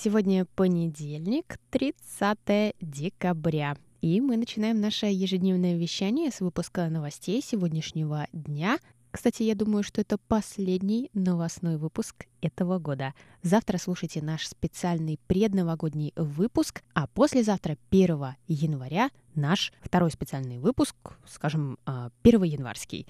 Сегодня понедельник, 30 декабря. И мы начинаем наше ежедневное вещание с выпуска новостей сегодняшнего дня. Кстати, я думаю, что это последний новостной выпуск этого года. Завтра слушайте наш специальный предновогодний выпуск, а послезавтра, 1 января, наш второй специальный выпуск, скажем, 1 январский.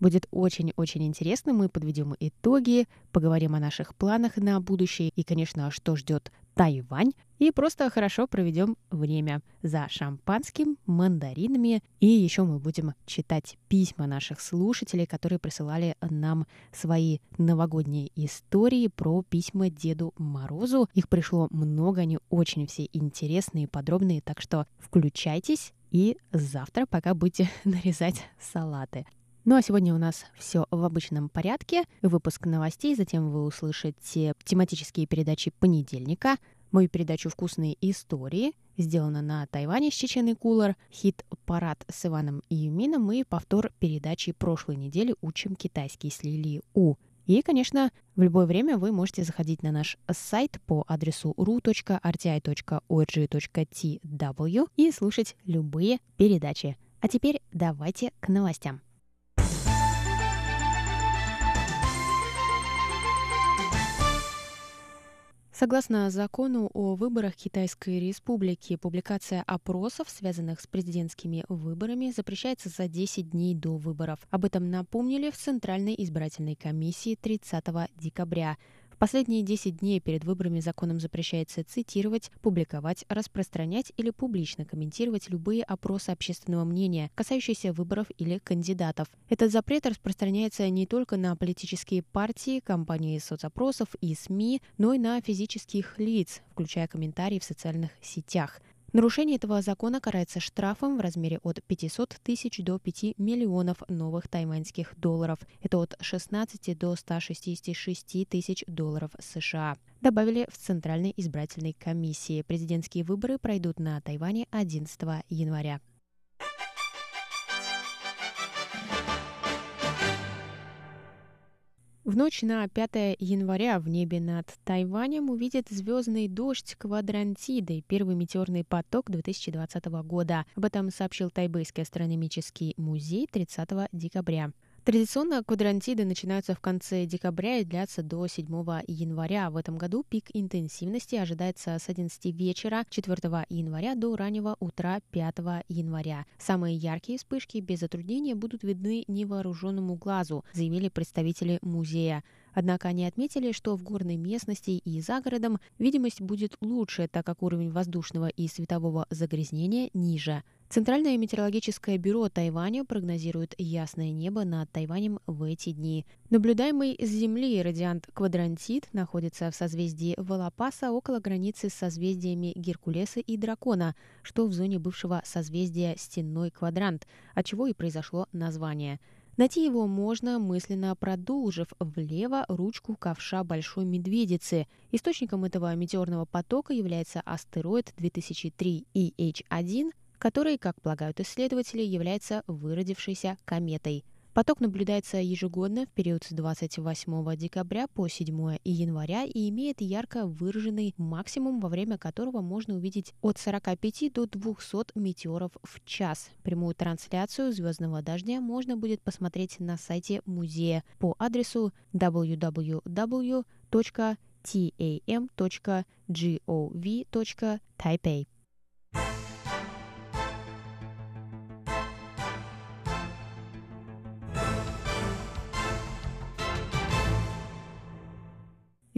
Будет очень-очень интересно. Мы подведем итоги, поговорим о наших планах на будущее и, конечно, что ждет Тайвань. И просто хорошо проведем время за шампанским, мандаринами. И еще мы будем читать письма наших слушателей, которые присылали нам свои новогодние истории про письма Деду Морозу. Их пришло много, они очень все интересные, подробные, так что включайтесь и завтра пока будете нарезать салаты. Ну а сегодня у нас все в обычном порядке. Выпуск новостей, затем вы услышите тематические передачи понедельника, мою передачу «Вкусные истории», сделана на Тайване с Чеченой Кулар, хит-парад с Иваном и Юмином и повтор передачи прошлой недели «Учим китайский» с Лили У. И, конечно, в любое время вы можете заходить на наш сайт по адресу ru.rti.org.tw и слушать любые передачи. А теперь давайте к новостям. Согласно закону о выборах Китайской Республики, публикация опросов, связанных с президентскими выборами, запрещается за 10 дней до выборов. Об этом напомнили в Центральной избирательной комиссии 30 декабря. Последние 10 дней перед выборами законом запрещается цитировать, публиковать, распространять или публично комментировать любые опросы общественного мнения, касающиеся выборов или кандидатов. Этот запрет распространяется не только на политические партии, компании соцопросов и СМИ, но и на физических лиц, включая комментарии в социальных сетях. Нарушение этого закона карается штрафом в размере от 500 тысяч до 5 миллионов новых тайваньских долларов. Это от 16 до 166 тысяч долларов США. Добавили в Центральной избирательной комиссии. Президентские выборы пройдут на Тайване 11 января. В ночь на 5 января в небе над Тайванем увидят звездный дождь квадрантиды, первый метеорный поток 2020 года. Об этом сообщил Тайбэйский астрономический музей 30 декабря. Традиционно квадрантиды начинаются в конце декабря и длятся до 7 января. В этом году пик интенсивности ожидается с 11 вечера 4 января до раннего утра 5 января. Самые яркие вспышки без затруднения будут видны невооруженному глазу, заявили представители музея. Однако они отметили, что в горной местности и за городом видимость будет лучше, так как уровень воздушного и светового загрязнения ниже. Центральное метеорологическое бюро Тайваня прогнозирует ясное небо над Тайванем в эти дни. Наблюдаемый с Земли радиант Квадрантит находится в созвездии Волопаса около границы с созвездиями Геркулеса и Дракона, что в зоне бывшего созвездия Стенной квадрант, от чего и произошло название. Найти его можно, мысленно продолжив влево ручку ковша Большой Медведицы. Источником этого метеорного потока является астероид 2003 EH1, который, как полагают исследователи, является выродившейся кометой. Поток наблюдается ежегодно в период с 28 декабря по 7 января и имеет ярко выраженный максимум, во время которого можно увидеть от 45 до 200 метеоров в час. Прямую трансляцию звездного дождя можно будет посмотреть на сайте музея по адресу www.tam.gov.taipei.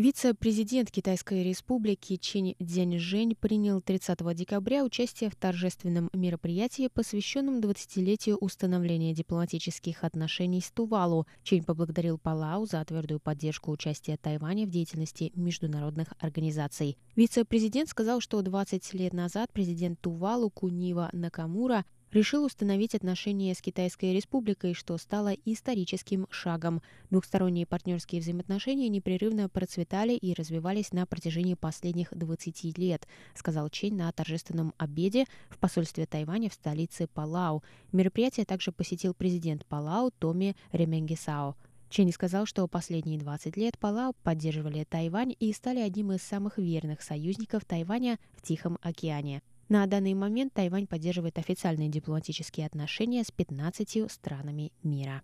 Вице-президент Китайской республики Чинь Дзяньжэнь принял 30 декабря участие в торжественном мероприятии, посвященном 20-летию установления дипломатических отношений с Тувалу. Чинь поблагодарил Палау за твердую поддержку участия Тайваня в деятельности международных организаций. Вице-президент сказал, что 20 лет назад президент Тувалу Кунива Накамура решил установить отношения с Китайской республикой, что стало историческим шагом. Двухсторонние партнерские взаимоотношения непрерывно процветали и развивались на протяжении последних 20 лет, сказал Чень на торжественном обеде в посольстве Тайваня в столице Палау. Мероприятие также посетил президент Палау Томи Ременгисао. Ченни сказал, что последние 20 лет Палау поддерживали Тайвань и стали одним из самых верных союзников Тайваня в Тихом океане. На данный момент Тайвань поддерживает официальные дипломатические отношения с 15 странами мира.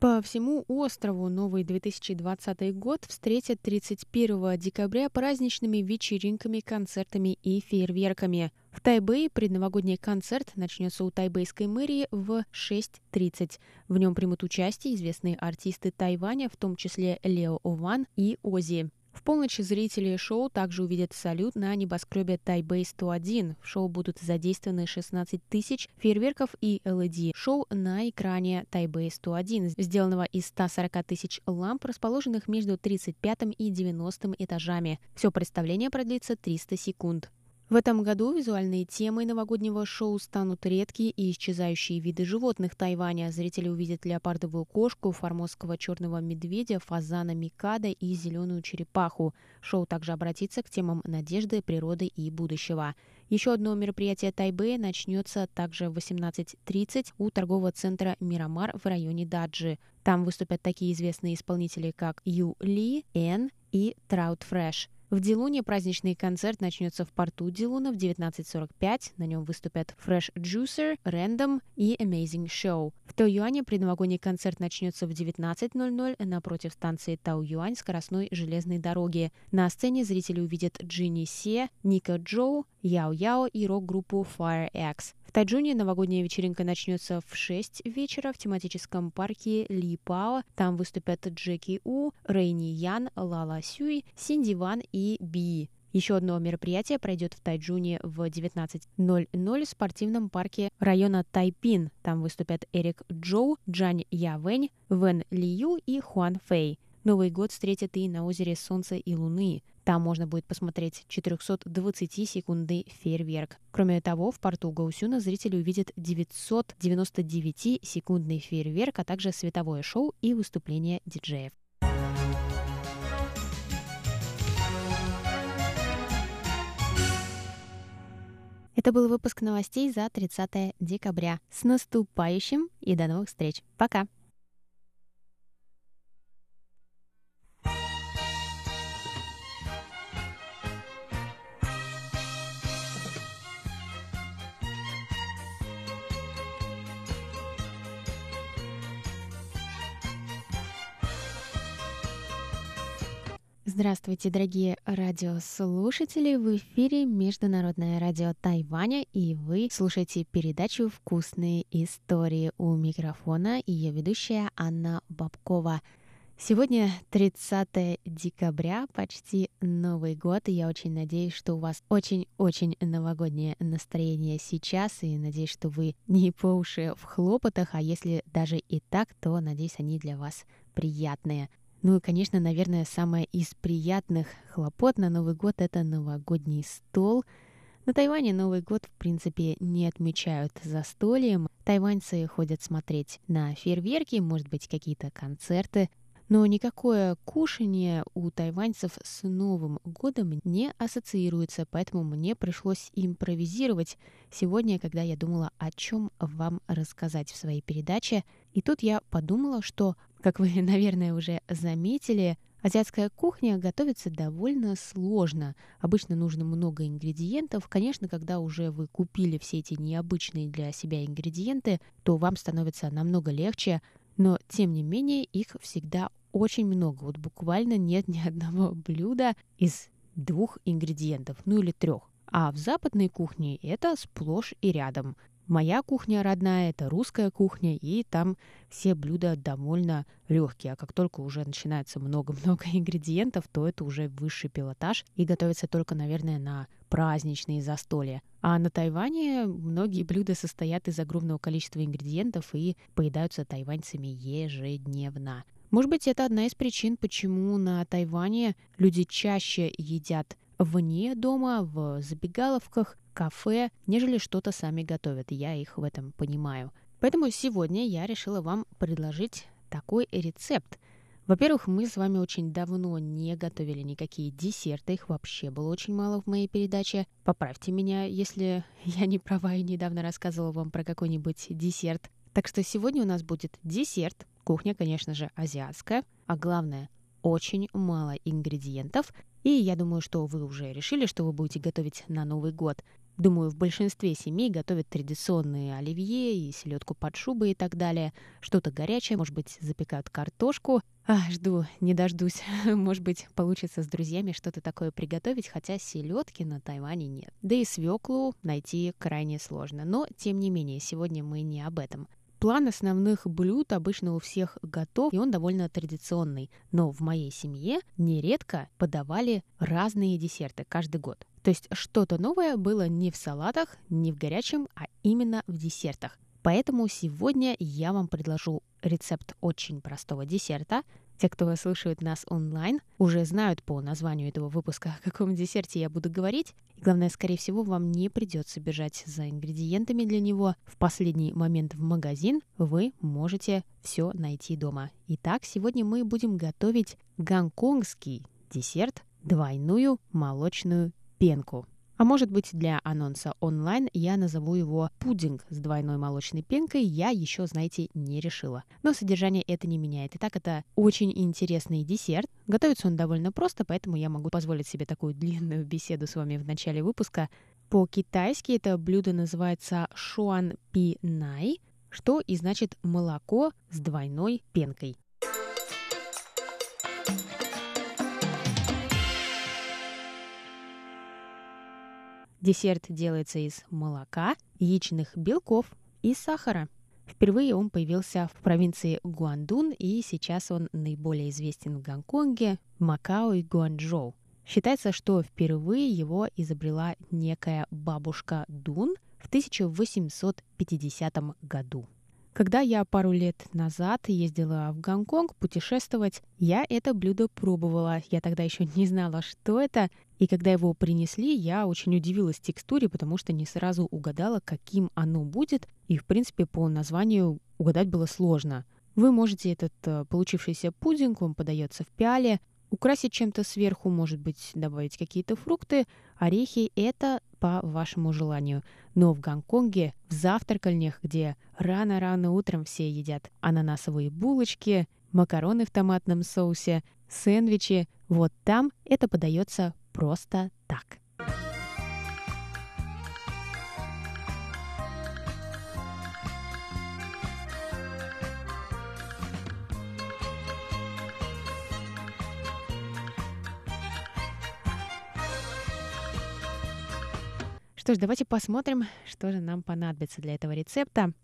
По всему острову новый 2020 год встретит 31 декабря праздничными вечеринками, концертами и фейерверками. В Тайбэе предновогодний концерт начнется у тайбэйской мэрии в 6.30. В нем примут участие известные артисты Тайваня, в том числе Лео Ован и Ози. В полночь зрители шоу также увидят салют на небоскребе Тайбэй-101. В шоу будут задействованы 16 тысяч фейерверков и LED-шоу на экране Тайбэй-101, сделанного из 140 тысяч ламп, расположенных между 35 и 90 этажами. Все представление продлится 300 секунд. В этом году визуальной темой новогоднего шоу станут редкие и исчезающие виды животных Тайваня. Зрители увидят леопардовую кошку, формозского черного медведя, фазана Микада и зеленую черепаху. Шоу также обратится к темам надежды, природы и будущего. Еще одно мероприятие Тайбэя начнется также в 18.30 у торгового центра «Мирамар» в районе Даджи. Там выступят такие известные исполнители, как Ю Ли, Эн и Траут Фрэш. В Дилуне праздничный концерт начнется в порту Дилуна в 19.45. На нем выступят Fresh Juicer, Random и Amazing Show. В Тау-Юане предновогодний концерт начнется в 19.00 напротив станции Тау-Юань скоростной железной дороги. На сцене зрители увидят Джинни Се, Ника Джоу, Яо Яо и рок-группу Fire X. В Тайджуне новогодняя вечеринка начнется в 6 вечера в тематическом парке Ли Пао. Там выступят Джеки У, Рейни Ян, Лала Сюй, Синди Ван и Би. Еще одно мероприятие пройдет в Тайджуне в 19.00 в спортивном парке района Тайпин. Там выступят Эрик Джоу, Джань Я Вэнь, Вэн Лию и Хуан Фэй. Новый год встретят и на озере Солнца и Луны. Там можно будет посмотреть 420-секундный фейерверк. Кроме того, в порту Гаусюна зрители увидят 999-секундный фейерверк, а также световое шоу и выступление диджеев. Это был выпуск новостей за 30 декабря. С наступающим и до новых встреч. Пока! Здравствуйте, дорогие радиослушатели! В эфире Международное радио Тайваня, и вы слушаете передачу «Вкусные истории» у микрофона ее ведущая Анна Бабкова. Сегодня 30 декабря, почти Новый год, и я очень надеюсь, что у вас очень-очень новогоднее настроение сейчас, и надеюсь, что вы не по уши в хлопотах, а если даже и так, то, надеюсь, они для вас приятные. Ну и, конечно, наверное, самое из приятных хлопот на Новый год — это новогодний стол. На Тайване Новый год, в принципе, не отмечают застольем. Тайваньцы ходят смотреть на фейерверки, может быть, какие-то концерты. Но никакое кушание у тайваньцев с Новым годом не ассоциируется, поэтому мне пришлось импровизировать сегодня, когда я думала, о чем вам рассказать в своей передаче. И тут я подумала, что как вы, наверное, уже заметили, азиатская кухня готовится довольно сложно. Обычно нужно много ингредиентов. Конечно, когда уже вы купили все эти необычные для себя ингредиенты, то вам становится намного легче, но тем не менее их всегда очень много. Вот буквально нет ни одного блюда из двух ингредиентов, ну или трех. А в западной кухне это сплошь и рядом. Моя кухня родная, это русская кухня, и там все блюда довольно легкие. А как только уже начинается много-много ингредиентов, то это уже высший пилотаж и готовится только, наверное, на праздничные застолья. А на Тайване многие блюда состоят из огромного количества ингредиентов и поедаются тайваньцами ежедневно. Может быть, это одна из причин, почему на Тайване люди чаще едят вне дома, в забегаловках, кафе, нежели что-то сами готовят. Я их в этом понимаю. Поэтому сегодня я решила вам предложить такой рецепт. Во-первых, мы с вами очень давно не готовили никакие десерты, их вообще было очень мало в моей передаче. Поправьте меня, если я не права и недавно рассказывала вам про какой-нибудь десерт. Так что сегодня у нас будет десерт, Кухня, конечно же, азиатская, а главное, очень мало ингредиентов. И я думаю, что вы уже решили, что вы будете готовить на Новый год. Думаю, в большинстве семей готовят традиционные оливье и селедку под шубой и так далее. Что-то горячее, может быть, запекают картошку. А, жду, не дождусь. Может быть, получится с друзьями что-то такое приготовить, хотя селедки на Тайване нет. Да и свеклу найти крайне сложно. Но, тем не менее, сегодня мы не об этом. План основных блюд обычно у всех готов, и он довольно традиционный. Но в моей семье нередко подавали разные десерты каждый год. То есть что-то новое было не в салатах, не в горячем, а именно в десертах. Поэтому сегодня я вам предложу рецепт очень простого десерта, те, кто слушает нас онлайн, уже знают по названию этого выпуска, о каком десерте я буду говорить. И главное, скорее всего, вам не придется бежать за ингредиентами для него. В последний момент в магазин вы можете все найти дома. Итак, сегодня мы будем готовить гонконгский десерт двойную молочную пенку. А может быть для анонса онлайн я назову его пудинг с двойной молочной пенкой, я еще, знаете, не решила. Но содержание это не меняет. Итак, это очень интересный десерт. Готовится он довольно просто, поэтому я могу позволить себе такую длинную беседу с вами в начале выпуска. По-китайски это блюдо называется шуан пи най, что и значит молоко с двойной пенкой. Десерт делается из молока, яичных белков и сахара. Впервые он появился в провинции Гуандун, и сейчас он наиболее известен в Гонконге, Макао и Гуанчжоу. Считается, что впервые его изобрела некая бабушка Дун в 1850 году. Когда я пару лет назад ездила в Гонконг путешествовать, я это блюдо пробовала. Я тогда еще не знала, что это. И когда его принесли, я очень удивилась текстуре, потому что не сразу угадала, каким оно будет. И, в принципе, по названию угадать было сложно. Вы можете этот э, получившийся пудинг, он подается в пиале, Украсить чем-то сверху, может быть, добавить какие-то фрукты, орехи – это по вашему желанию. Но в Гонконге, в завтракальнях, где рано-рано утром все едят ананасовые булочки, макароны в томатном соусе, сэндвичи, вот там это подается просто так – Что ж, давайте посмотрим, что же нам понадобится для этого рецепта.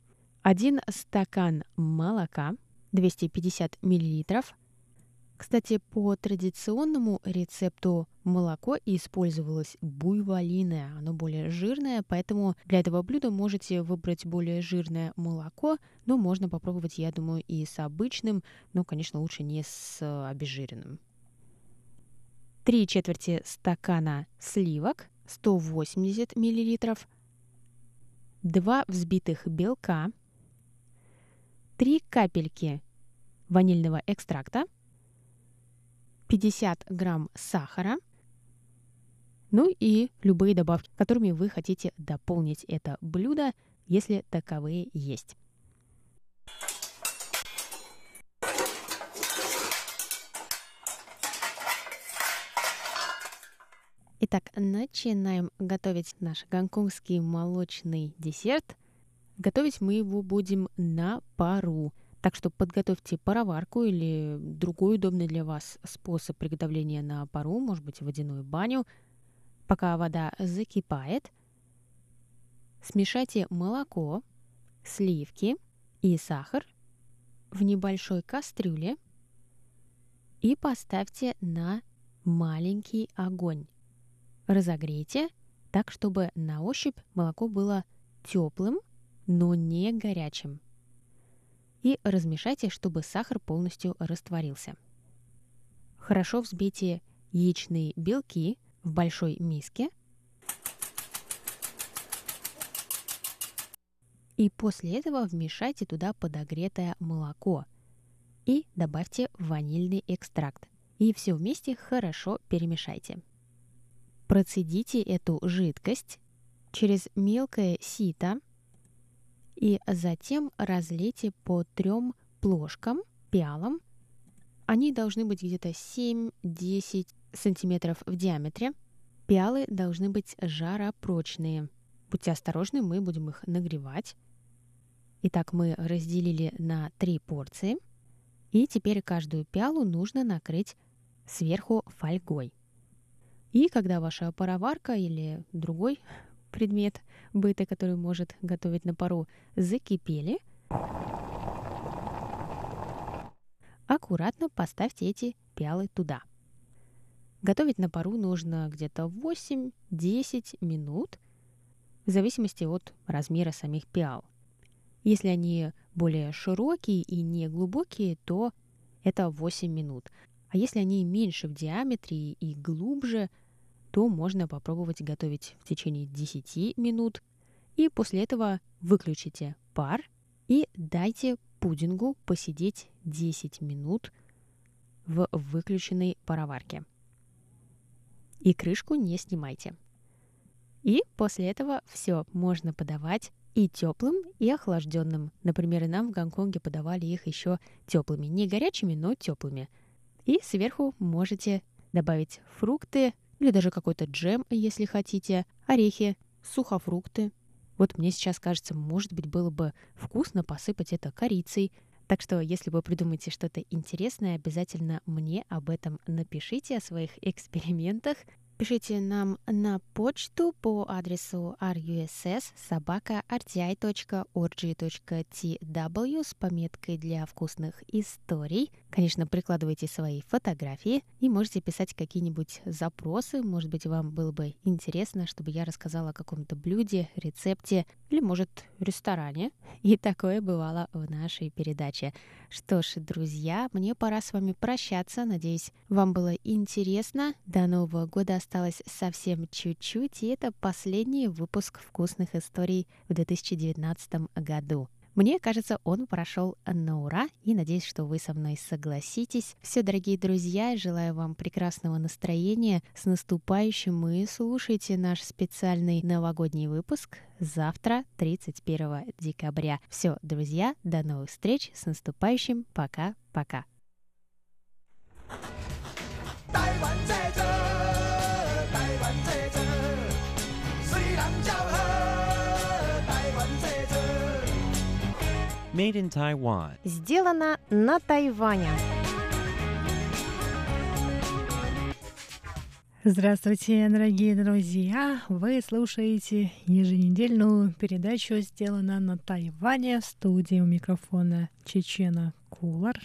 Один стакан молока, 250 миллилитров. Кстати, по традиционному рецепту молоко использовалось буйволиное, оно более жирное, поэтому для этого блюда можете выбрать более жирное молоко, но можно попробовать, я думаю, и с обычным, но, конечно, лучше не с обезжиренным. Три четверти стакана сливок, 180 мл, 2 взбитых белка, 3 капельки ванильного экстракта, 50 грамм сахара, ну и любые добавки, которыми вы хотите дополнить это блюдо, если таковые есть. Итак, начинаем готовить наш гонконгский молочный десерт. Готовить мы его будем на пару. Так что подготовьте пароварку или другой удобный для вас способ приготовления на пару, может быть, водяную баню. Пока вода закипает, Смешайте молоко, сливки и сахар в небольшой кастрюле и поставьте на маленький огонь. Разогрейте так, чтобы на ощупь молоко было теплым, но не горячим. И размешайте, чтобы сахар полностью растворился. Хорошо взбейте яичные белки в большой миске. И после этого вмешайте туда подогретое молоко и добавьте ванильный экстракт. И все вместе хорошо перемешайте. Процедите эту жидкость через мелкое сито и затем разлейте по трем плошкам, пиалам. Они должны быть где-то 7-10 сантиметров в диаметре. Пиалы должны быть жаропрочные. Будьте осторожны, мы будем их нагревать. Итак, мы разделили на три порции. И теперь каждую пиалу нужно накрыть сверху фольгой. И когда ваша пароварка или другой предмет быта, который может готовить на пару, закипели, аккуратно поставьте эти пиалы туда. Готовить на пару нужно где-то 8-10 минут, в зависимости от размера самих пиал. Если они более широкие и не глубокие, то это 8 минут. А если они меньше в диаметре и глубже – то можно попробовать готовить в течение 10 минут. И после этого выключите пар и дайте пудингу посидеть 10 минут в выключенной пароварке. И крышку не снимайте. И после этого все можно подавать и теплым, и охлажденным. Например, и нам в Гонконге подавали их еще теплыми. Не горячими, но теплыми. И сверху можете добавить фрукты, или даже какой-то джем, если хотите, орехи, сухофрукты. Вот мне сейчас кажется, может быть, было бы вкусно посыпать это корицей. Так что, если вы придумаете что-то интересное, обязательно мне об этом напишите, о своих экспериментах. Пишите нам на почту по адресу russ.rti.org.tw с пометкой для вкусных историй. Конечно, прикладывайте свои фотографии и можете писать какие-нибудь запросы. Может быть, вам было бы интересно, чтобы я рассказала о каком-то блюде, рецепте или, может, ресторане. И такое бывало в нашей передаче. Что ж, друзья, мне пора с вами прощаться. Надеюсь, вам было интересно. До Нового года осталось совсем чуть-чуть, и это последний выпуск вкусных историй в 2019 году. Мне кажется, он прошел на ура, и надеюсь, что вы со мной согласитесь. Все, дорогие друзья, желаю вам прекрасного настроения. С наступающим и слушайте наш специальный новогодний выпуск завтра, 31 декабря. Все, друзья, до новых встреч, с наступающим, пока-пока. 台湾在这， Made in Taiwan. Сделано на Тайване. Здравствуйте, дорогие друзья! Вы слушаете еженедельную передачу «Сделано на Тайване» в студии у микрофона Чечена Кулар.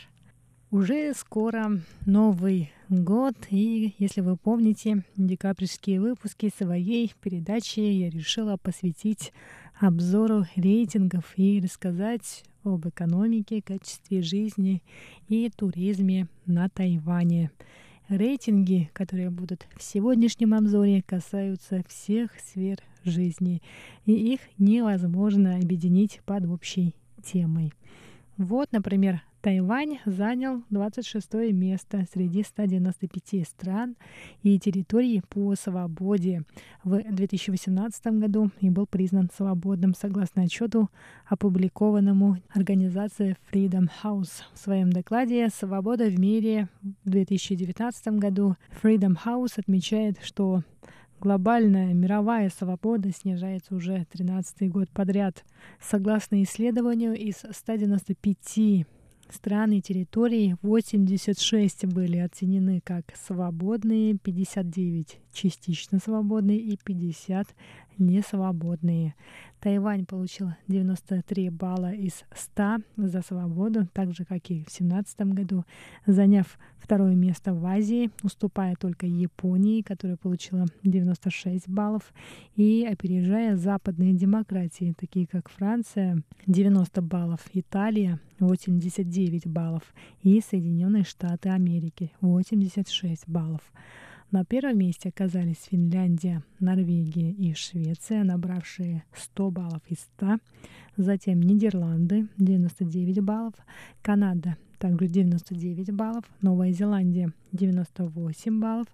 Уже скоро Новый год, и если вы помните декабрьские выпуски своей передачи, я решила посвятить обзору рейтингов и рассказать об экономике, качестве жизни и туризме на Тайване. Рейтинги, которые будут в сегодняшнем обзоре, касаются всех сфер жизни, и их невозможно объединить под общей темой. Вот, например, Тайвань занял 26 место среди 195 стран и территорий по свободе в 2018 году и был признан свободным согласно отчету, опубликованному организацией Freedom House. В своем докладе «Свобода в мире» в 2019 году Freedom House отмечает, что Глобальная мировая свобода снижается уже 13 год подряд. Согласно исследованию, из 195 стран и территорий 86 были оценены как свободные, 59 частично свободные и 50 несвободные. Тайвань получил 93 балла из 100 за свободу, так же, как и в 2017 году, заняв второе место в Азии, уступая только Японии, которая получила 96 баллов, и опережая западные демократии, такие как Франция, 90 баллов, Италия, 89 баллов, и Соединенные Штаты Америки, 86 баллов. На первом месте оказались Финляндия, Норвегия и Швеция, набравшие 100 баллов из 100. Затем Нидерланды 99 баллов, Канада также 99 баллов, Новая Зеландия 98 баллов,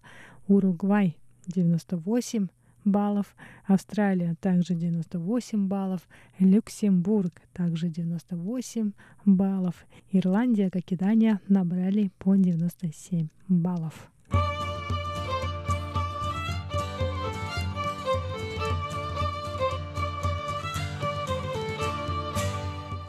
Уругвай 98 баллов, Австралия также 98 баллов, Люксембург также 98 баллов, Ирландия, как и Дания, набрали по 97 баллов.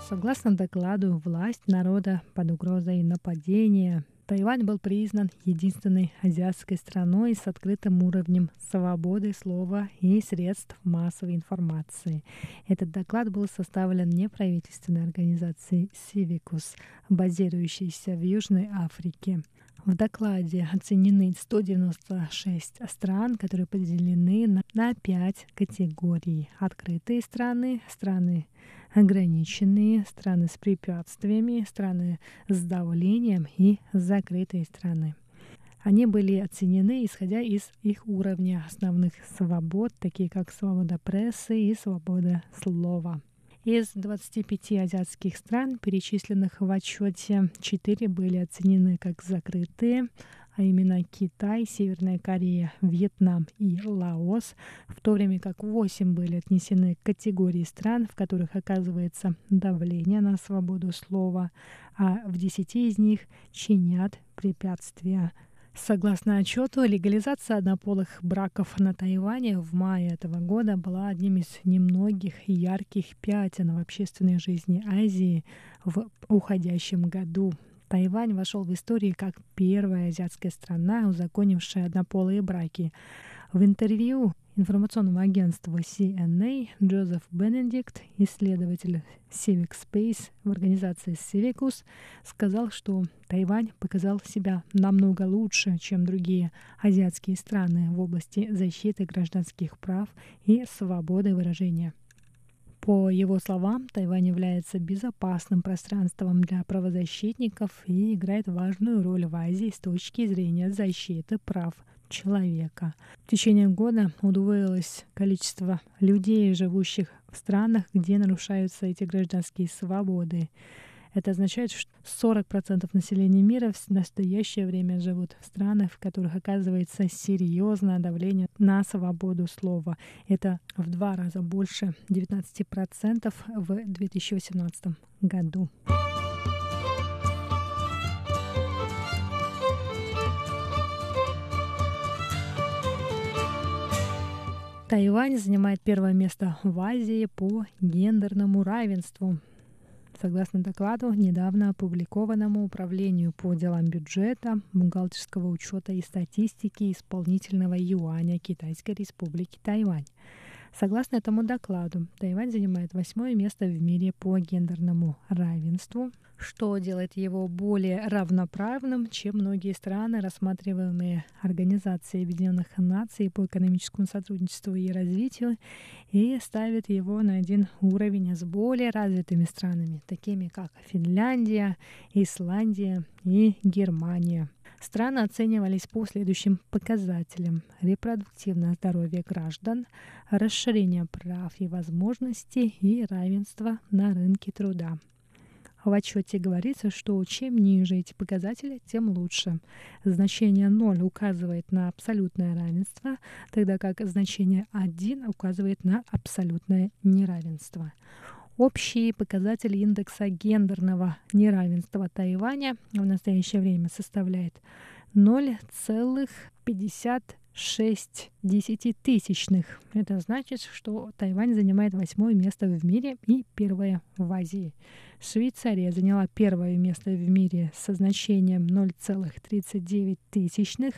Согласно докладу, власть народа под угрозой нападения Тайвань был признан единственной азиатской страной с открытым уровнем свободы слова и средств массовой информации. Этот доклад был составлен неправительственной организацией Civicus, базирующейся в Южной Африке. В докладе оценены 196 стран, которые поделены на, на 5 категорий. Открытые страны, страны ограниченные, страны с препятствиями, страны с давлением и закрытые страны. Они были оценены, исходя из их уровня основных свобод, такие как свобода прессы и свобода слова. Из 25 азиатских стран, перечисленных в отчете, 4 были оценены как закрытые, а именно Китай, Северная Корея, Вьетнам и Лаос, в то время как 8 были отнесены к категории стран, в которых оказывается давление на свободу слова, а в 10 из них чинят препятствия Согласно отчету, легализация однополых браков на Тайване в мае этого года была одним из немногих ярких пятен в общественной жизни Азии в уходящем году. Тайвань вошел в историю как первая азиатская страна, узаконившая однополые браки. В интервью информационному агентству CNA Джозеф Бенедикт, исследователь Civic Space в организации Civicus, сказал, что Тайвань показал себя намного лучше, чем другие азиатские страны в области защиты гражданских прав и свободы выражения. По его словам, Тайвань является безопасным пространством для правозащитников и играет важную роль в Азии с точки зрения защиты прав человека. В течение года удвоилось количество людей, живущих в странах, где нарушаются эти гражданские свободы. Это означает, что 40% населения мира в настоящее время живут в странах, в которых оказывается серьезное давление на свободу слова. Это в два раза больше 19% в 2018 году. Тайвань занимает первое место в Азии по гендерному равенству. Согласно докладу, недавно опубликованному Управлению по делам бюджета, бухгалтерского учета и статистики исполнительного юаня Китайской Республики Тайвань. Согласно этому докладу, Тайвань занимает восьмое место в мире по гендерному равенству, что делает его более равноправным, чем многие страны, рассматриваемые Организацией Объединенных Наций по экономическому сотрудничеству и развитию, и ставит его на один уровень с более развитыми странами, такими как Финляндия, Исландия и Германия. Страны оценивались по следующим показателям. Репродуктивное здоровье граждан, расширение прав и возможностей и равенство на рынке труда. В отчете говорится, что чем ниже эти показатели, тем лучше. Значение 0 указывает на абсолютное равенство, тогда как значение 1 указывает на абсолютное неравенство. Общий показатель индекса гендерного неравенства Тайваня в настоящее время составляет 0,56 6 десятитысячных. Это значит, что Тайвань занимает восьмое место в мире и первое в Азии. Швейцария заняла первое место в мире со значением 0,39 тысячных.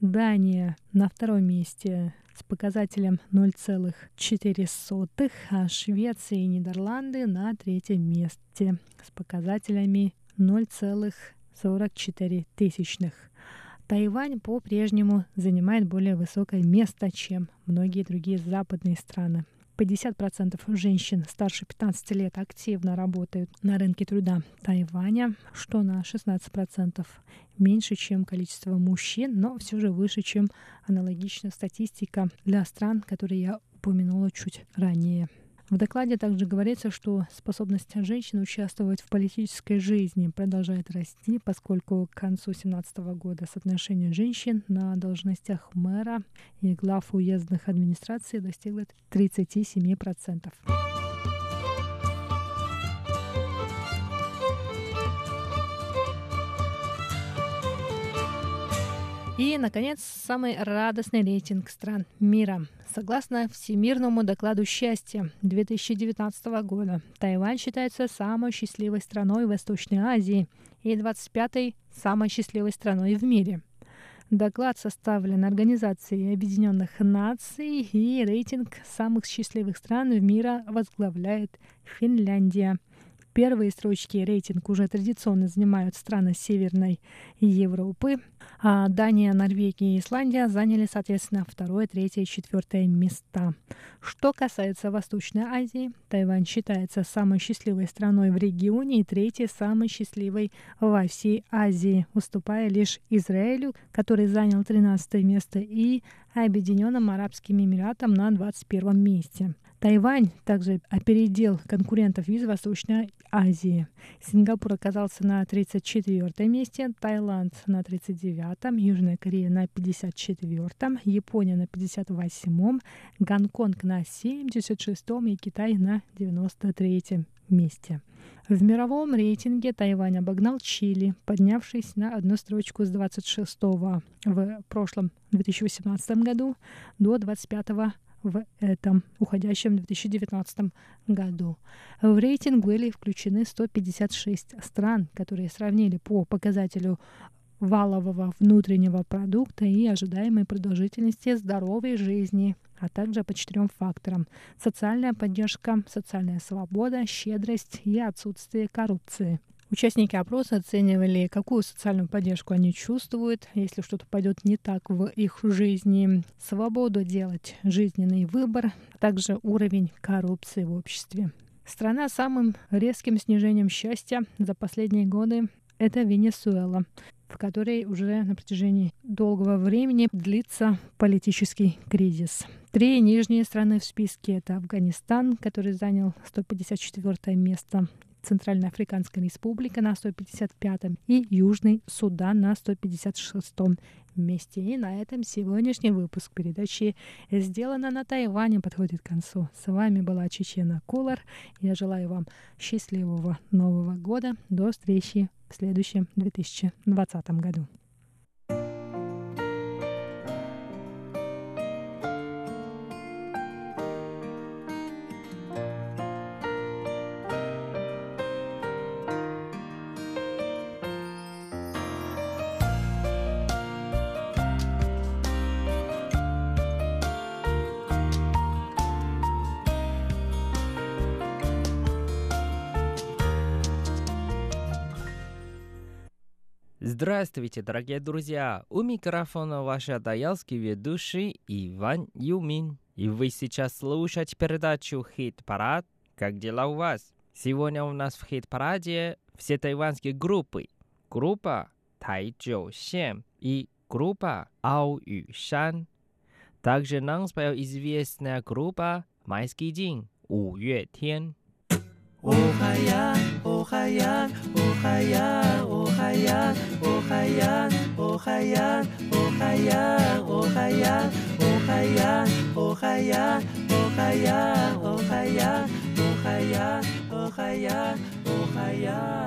Дания на втором месте с показателем 0,04, а Швеция и Нидерланды на третьем месте с показателями 0,44 тысячных. Тайвань по-прежнему занимает более высокое место, чем многие другие западные страны. 50% женщин старше 15 лет активно работают на рынке труда Тайваня, что на 16% меньше, чем количество мужчин, но все же выше, чем аналогичная статистика для стран, которые я упомянула чуть ранее. В докладе также говорится, что способность женщин участвовать в политической жизни продолжает расти, поскольку к концу 2017 года соотношение женщин на должностях мэра и глав уездных администраций достигло 37%. И, наконец, самый радостный рейтинг стран мира. Согласно Всемирному докладу счастья 2019 года, Тайвань считается самой счастливой страной Восточной Азии и 25-й самой счастливой страной в мире. Доклад составлен Организацией Объединенных Наций, и рейтинг самых счастливых стран мира возглавляет Финляндия – Первые строчки рейтинг уже традиционно занимают страны Северной Европы. А Дания, Норвегия и Исландия заняли, соответственно, второе, третье и четвертое места. Что касается Восточной Азии, Тайвань считается самой счастливой страной в регионе и третьей самой счастливой во всей Азии, уступая лишь Израилю, который занял 13 место, и Объединенным Арабским Эмиратам на 21 месте. Тайвань также опередил конкурентов из Восточной Азии. Сингапур оказался на 34 месте, Таиланд на 39-м, Южная Корея на 54-м, Япония на 58-м, Гонконг на 76-м и Китай на 93-м месте. В мировом рейтинге Тайвань обогнал Чили, поднявшись на одну строчку с 26-го в прошлом 2018 году до 25-го в этом уходящем 2019 году. В рейтинг были включены 156 стран, которые сравнили по показателю валового внутреннего продукта и ожидаемой продолжительности здоровой жизни, а также по четырем факторам. Социальная поддержка, социальная свобода, щедрость и отсутствие коррупции. Участники опроса оценивали, какую социальную поддержку они чувствуют, если что-то пойдет не так в их жизни, свободу делать жизненный выбор, а также уровень коррупции в обществе. Страна с самым резким снижением счастья за последние годы – это Венесуэла, в которой уже на протяжении долгого времени длится политический кризис. Три нижние страны в списке — это Афганистан, который занял 154 место, Центральная Африканская Республика на 155-м и Южный Судан на 156-м месте. И на этом сегодняшний выпуск передачи «Сделано на Тайване» подходит к концу. С вами была Чечена Кулар. Я желаю вам счастливого Нового года. До встречи в следующем 2020 году. Здравствуйте, дорогие друзья! У микрофона ваш даялский ведущий Иван Юмин. И вы сейчас слушаете передачу «Хит-парад. Как дела у вас?» Сегодня у нас в хит-параде все тайванские группы. Группа Тайчжоу Сем и группа Ау Ю Шан. Также нам спел известная группа Майский день У Юэ Тен. О, хая, о, о, Охаян, Охаян, Охаян, Охаян, Охаян, Охаян, Охаян, Охаян, Охаян, Охаян, Охаян, Охаян.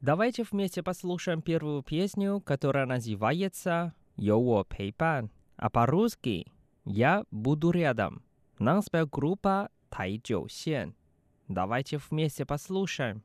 Давайте вместе послушаем первую песню, которая называется «Йоу Пейпан», а по-русски «Я буду рядом». Нам спел группа Тайчжоусен. Давайте вместе послушаем.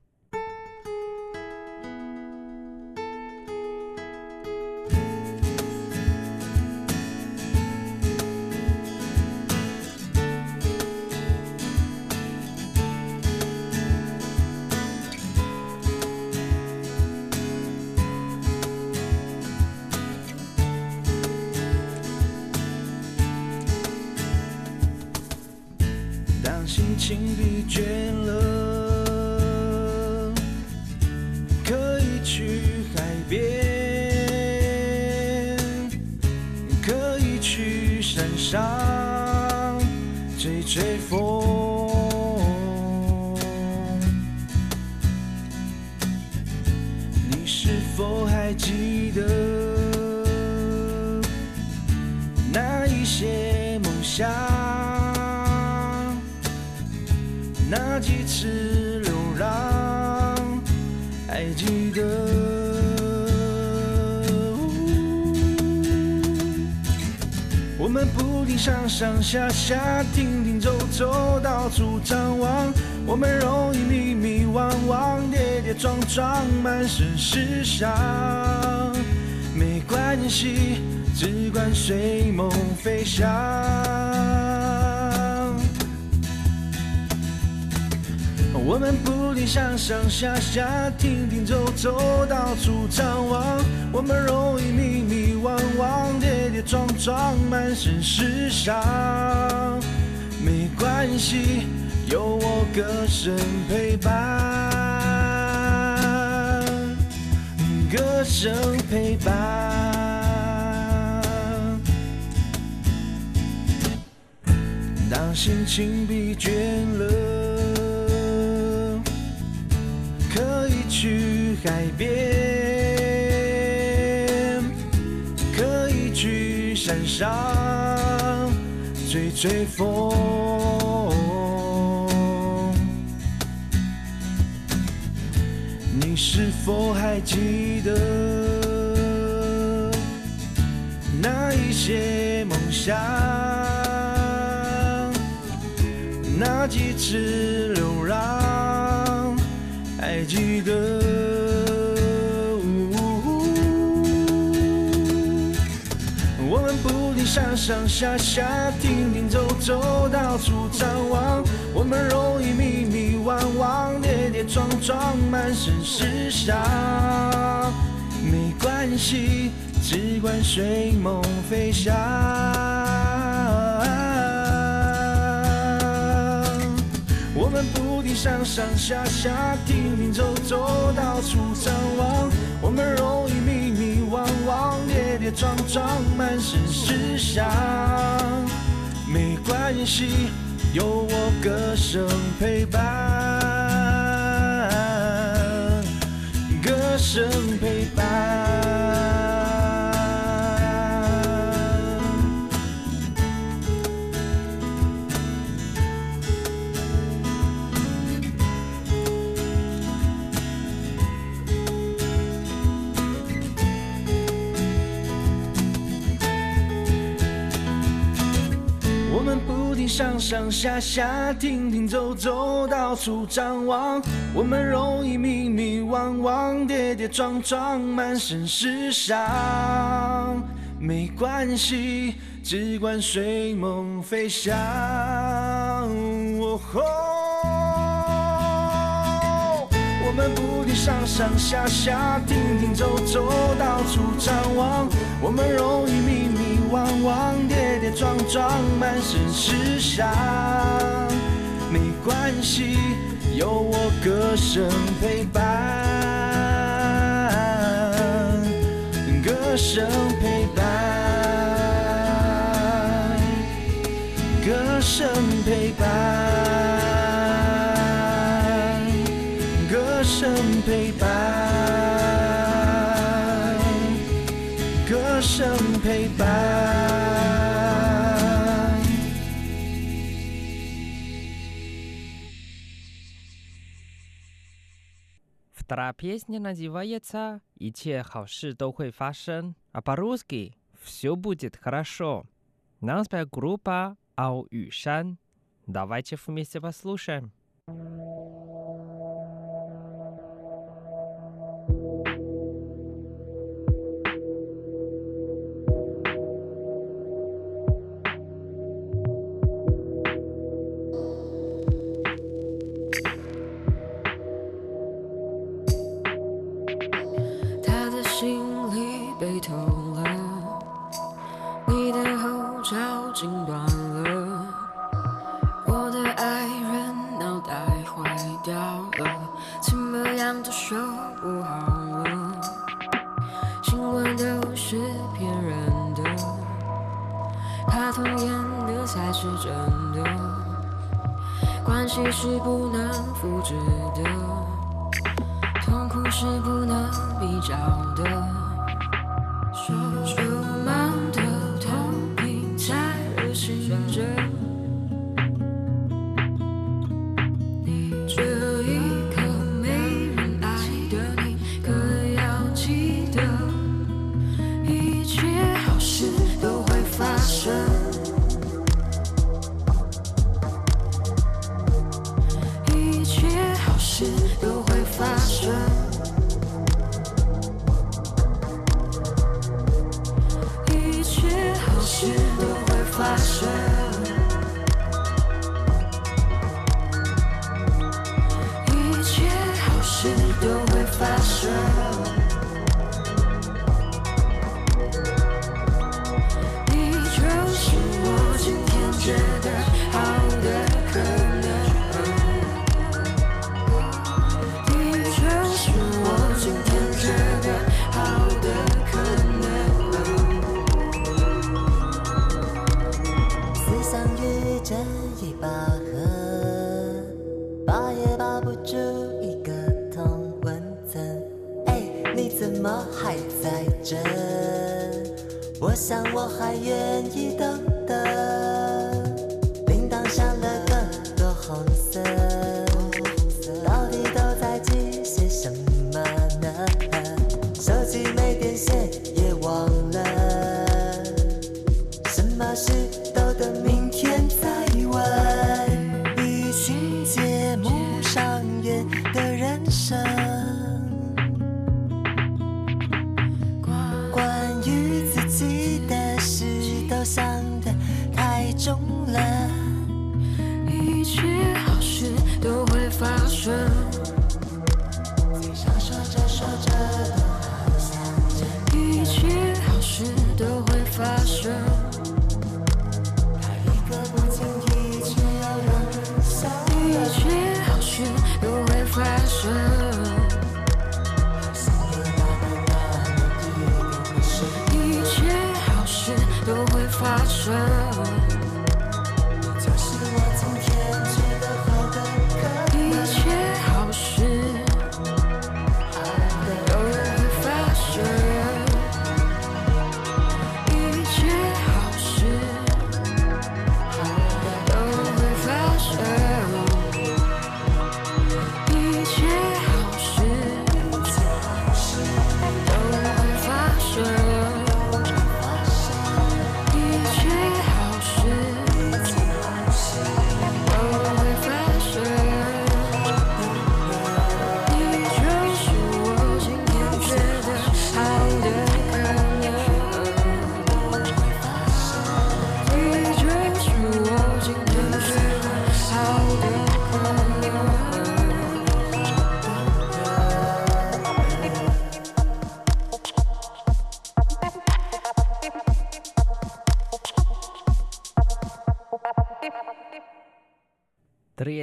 上上下下，停停走走，到处张望。我们容易迷迷惘惘，跌跌撞撞，满身是伤。没关系，只管随梦飞翔。我们不上上下下，停停走走，到处张望。我们容易迷迷惘惘，跌跌撞撞，满身是伤。没关系，有我歌声陪伴，歌声陪伴。当心情疲倦了。改变，可以去山上吹吹风。你是否还记得那一些梦想？那几次流浪？还记得。上上下下，停停走走，到处张望。我们容易迷迷惘惘，跌跌撞撞，满身是伤。没关系，只管随梦飞翔。我们不停上上下下，停停走走，到处张望。我们容易跌跌撞撞，满身是伤。没关系，有我歌声陪伴，歌声陪伴。上上下下，停停走走，到处张望。我们容易迷迷惘惘，跌跌撞撞，满身是伤。没关系，只管随梦飞翔。哦吼我们不停上上下下，停停走走，到处张望。我们容易迷迷往往，跌跌撞撞，满身是伤。没关系，有我歌声陪伴，歌声陪 Вторая песня называется «Иче хаоши дохуй фашен», а по-русски «Все будет хорошо». Нам группа Ау Юшан, Давайте вместе послушаем.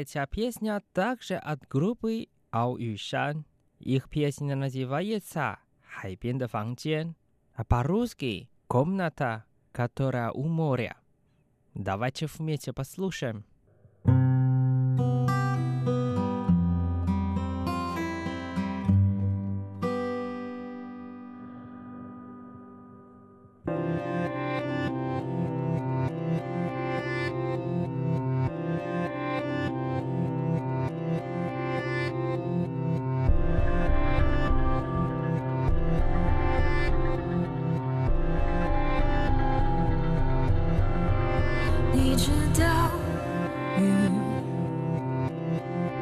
третья а песня также от группы Ау Юшан. Их песня называется «Хай Бен Фангчен», а по-русски «Комната, которая у моря». Давайте вместе послушаем. 直到雨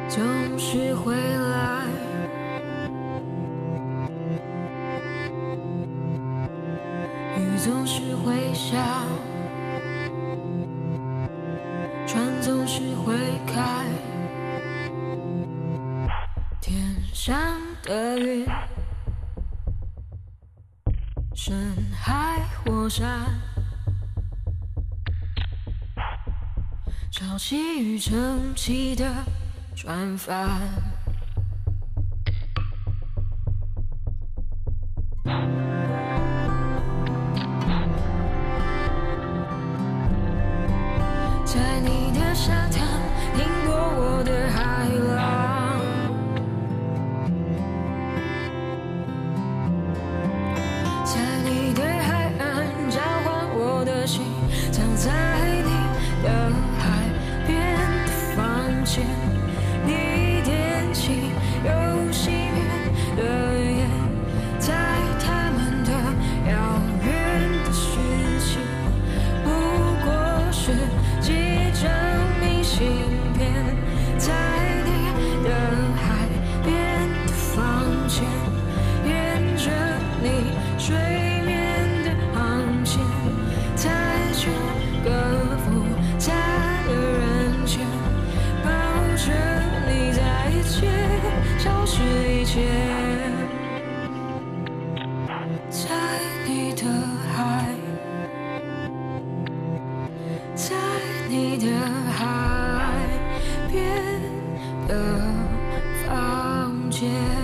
总是会来，雨总是会下，船总是会开。天上的云，深海火山。小汐与撑起的船帆。share.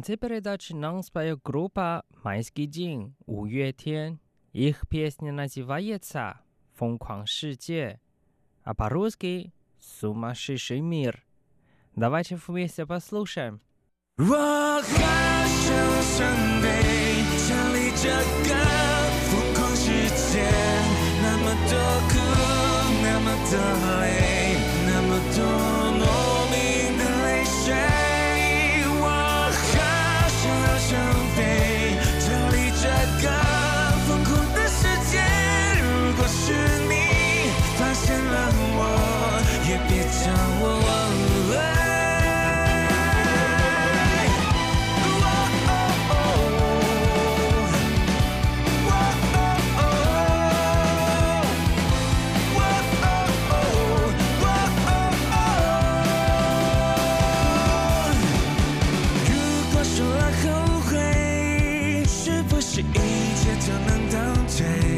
конце передачи нам споет группа «Майский день» Wu Yuetian. Их песня называется «Функуан Шиджи», а по-русски «Сумасшедший мир». Давайте вместе послушаем. 我还想向北，想离这个疯狂世界那么多苦，那么多累。change.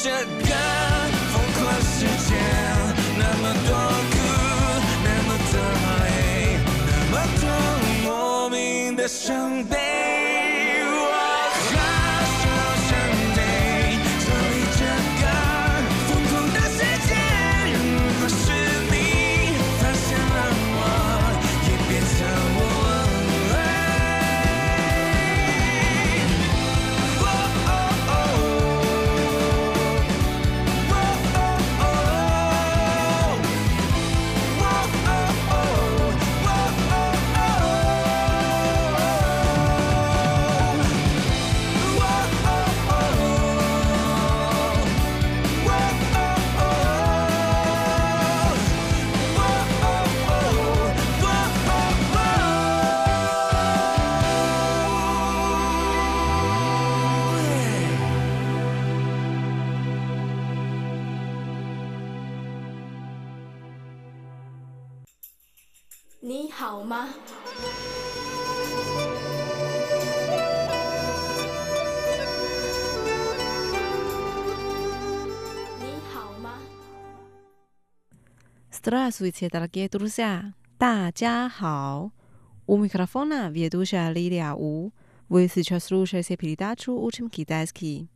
这个疯狂世界，那么多苦，那么多累，那么多莫名的伤 Здравствуйте, дорогие друзья! 大家好! У микрофона ведущая Лилия У. Вы сейчас слушаете передачу «Учим китайский».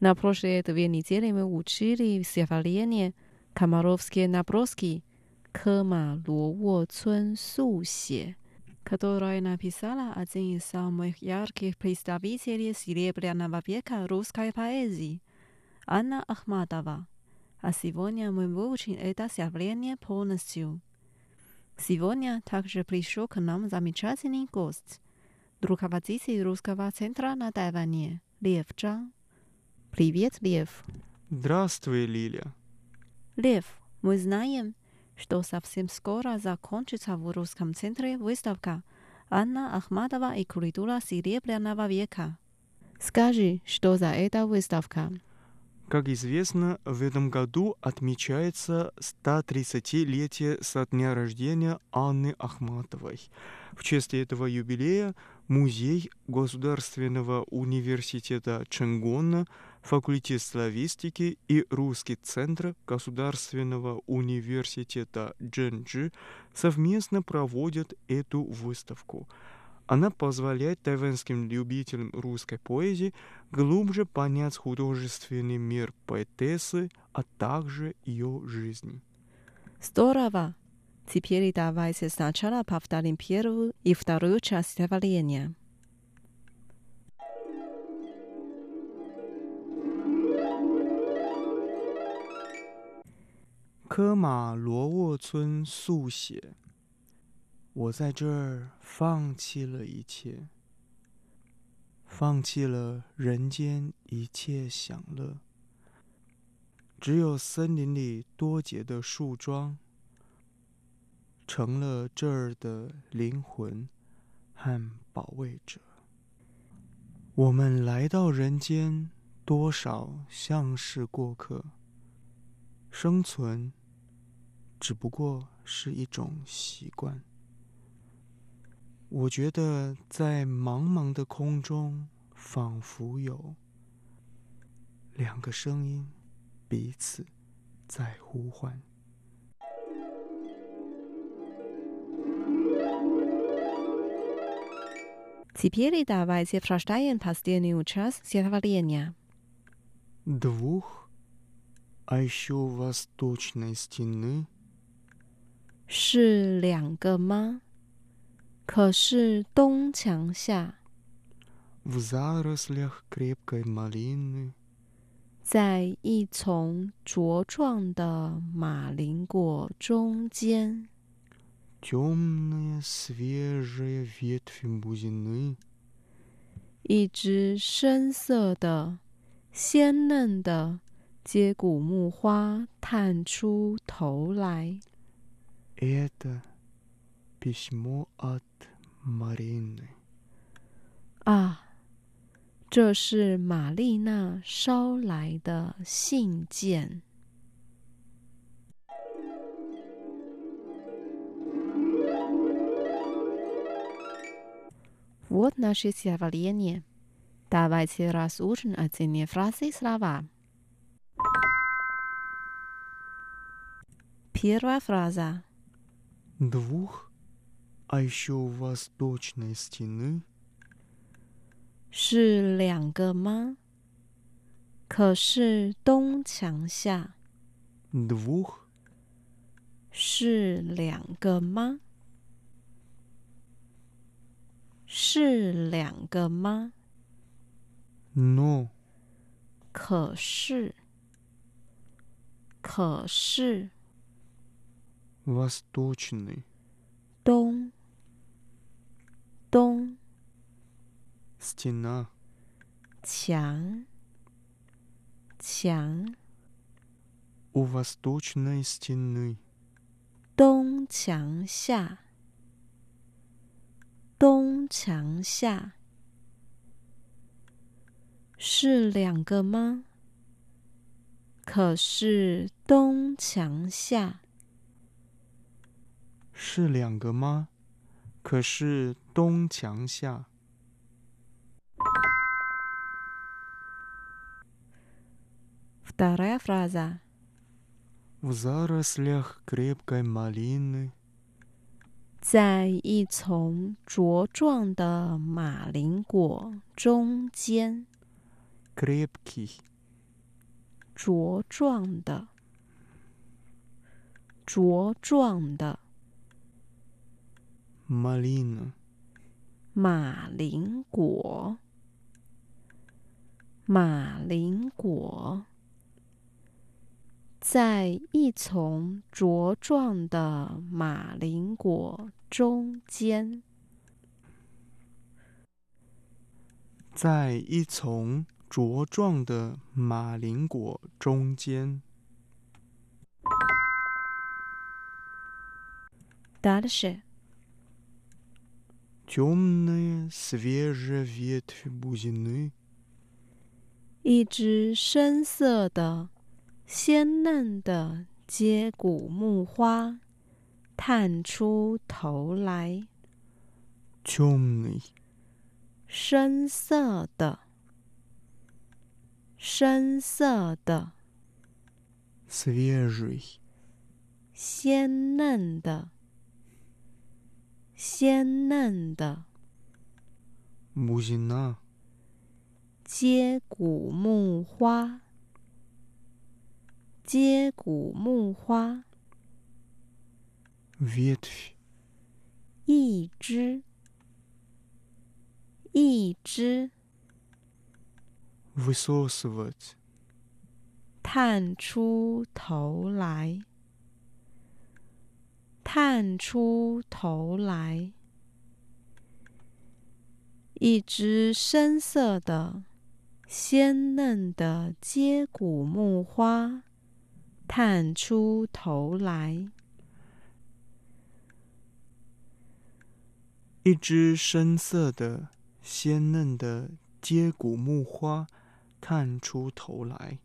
На прошлой две недели мы учили стихотворение «Комаровские наброски» к Луо Цун Су-Се, которое написала один из самых ярких представителей Серебряного века русской поэзии Анна Ахматова. а сегодня мы выучим это стихотворение полностью. Сегодня также пришел к нам замечательный гость, руководитель Русского центра на Тайване, Лев Чжан. Привет, Лев. Здравствуй, Лиля. Лев, мы знаем, что совсем скоро закончится в Русском центре выставка Анна Ахматова и культура Серебряного века. Скажи, что за эта выставка? Как известно, в этом году отмечается 130-летие со дня рождения Анны Ахматовой. В честь этого юбилея Музей Государственного университета Ченгона, факультет славистики и Русский центр Государственного университета Дженджи совместно проводят эту выставку – она позволяет тайванским любителям русской поэзии глубже понять художественный мир поэтессы, а также ее жизнь. Здорово! Теперь давайте сначала повторим первую и вторую часть творения. Кэма Луо Цун Су 我在这儿放弃了一切，放弃了人间一切享乐，只有森林里多结的树桩，成了这儿的灵魂和保卫者。我们来到人间，多少像是过客，生存只不过是一种习惯。我觉得在茫茫的空中，仿佛有两个声音彼此在呼唤。 Теперь давайте прочитаем последнюю часть стихотворения. Двух, а еще восточной стены 是两个吗？ 可是东墙下， в зарослях крепкой малины 在一丛茁壮的马铃果中间， темная свежая ветвь бузины 一只深色的、鲜嫩的接骨木花探出头来。 Это письмо от Марины. 啊，这是玛丽娜捎来的信件。Вот наше стихотворение. Давайте разучим отдельные фразы и слова. Первая фраза. Двух, а еще восточной стены 是两个吗？可是东墙下 двух 是两个吗？是两个吗？ но 可是，可是 восточной 东 东 стена 墙墙 у восточной стены 东墙下东墙下是两个吗？可是东墙下是两个吗？ 可是东墙下 Вторая фраза. в зарослях крепкой малины 在一丛茁壮的马铃果中间， крепкий 茁壮的，茁壮的 малина 马铃果，马铃果，在一丛茁壮的马铃果中间，在一丛茁壮的马铃果中间。 Дальше. Темная свежая ветвь бузины 一只深色的、鲜嫩的接骨木花探出头来。 темный, 深色的，深色的， свежий, 鲜嫩的， 鲜嫩的。 бузина, 接骨木花，接骨木花， ветвь, 一只，一只， высосывать, 探出头来， 探出头来，一只深色的、鲜嫩的接骨木花探出头来。一只深色的、鲜嫩的接骨木花探出头来。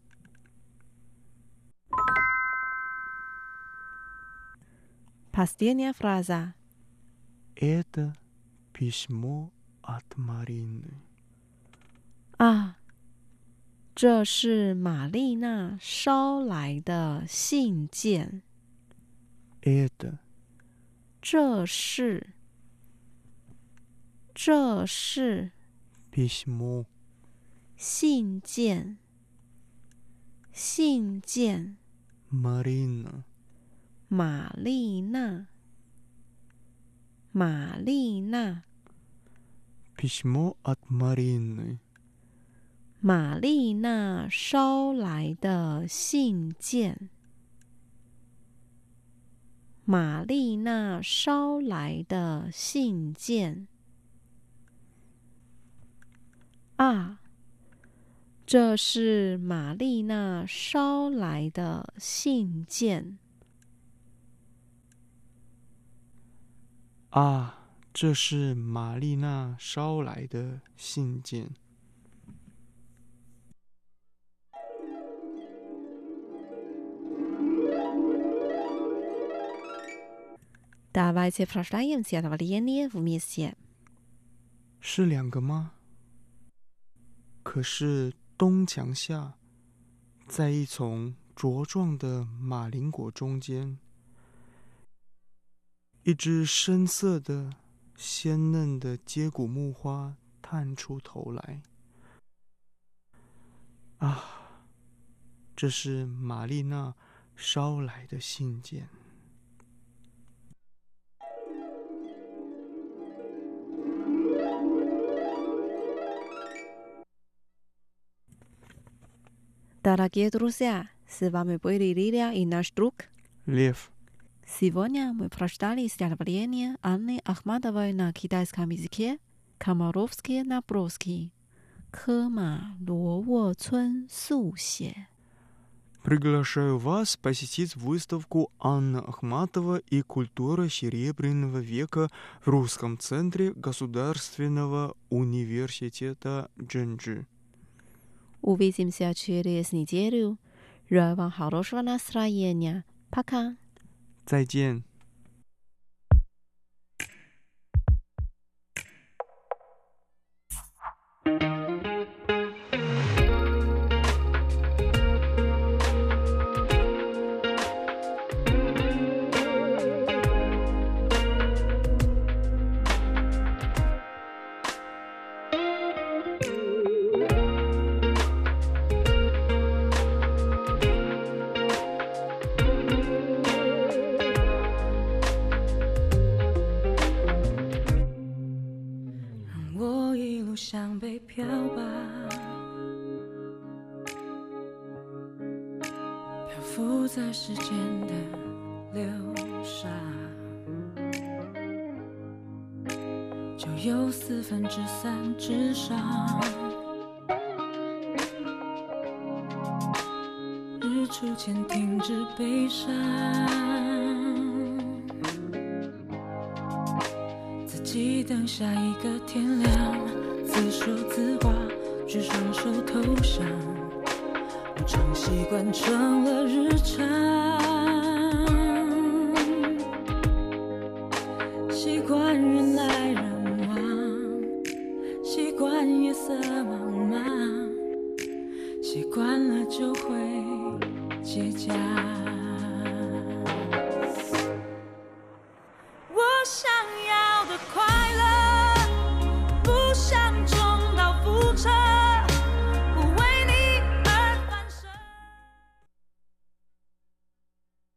Последняя фраза. Это письмо от Марины. 啊，这是玛丽娜捎来的信件。 Это 这是，这是 письмо 信件，信件， Марина. 玛丽娜，玛丽娜， Письмо от Марины. 玛丽娜捎来的信件。玛丽娜捎来的信件。啊，这是玛丽娜捎来的信件。 啊，这是玛丽娜捎来的信件。是两个吗？可是东墙下，在一丛茁壮的马铃果中间。一只深色的、鲜嫩的接骨木花探出头来。啊，这是玛丽娜捎来的信件。 Дорогие друзья, с вами были Лилия и наш друг. Лев, Сегодня мы прочитали стихотворение Анны Ахмадовой на китайском языке «Комаровские наброски». Кэма Луо Цун Сусе. Приглашаю вас посетить выставку Анны Ахматова и культура Серебряного века в Русском центре Государственного университета Джинджи. Увидимся через неделю. Желаю вам хорошего настроения. Пока! 再见。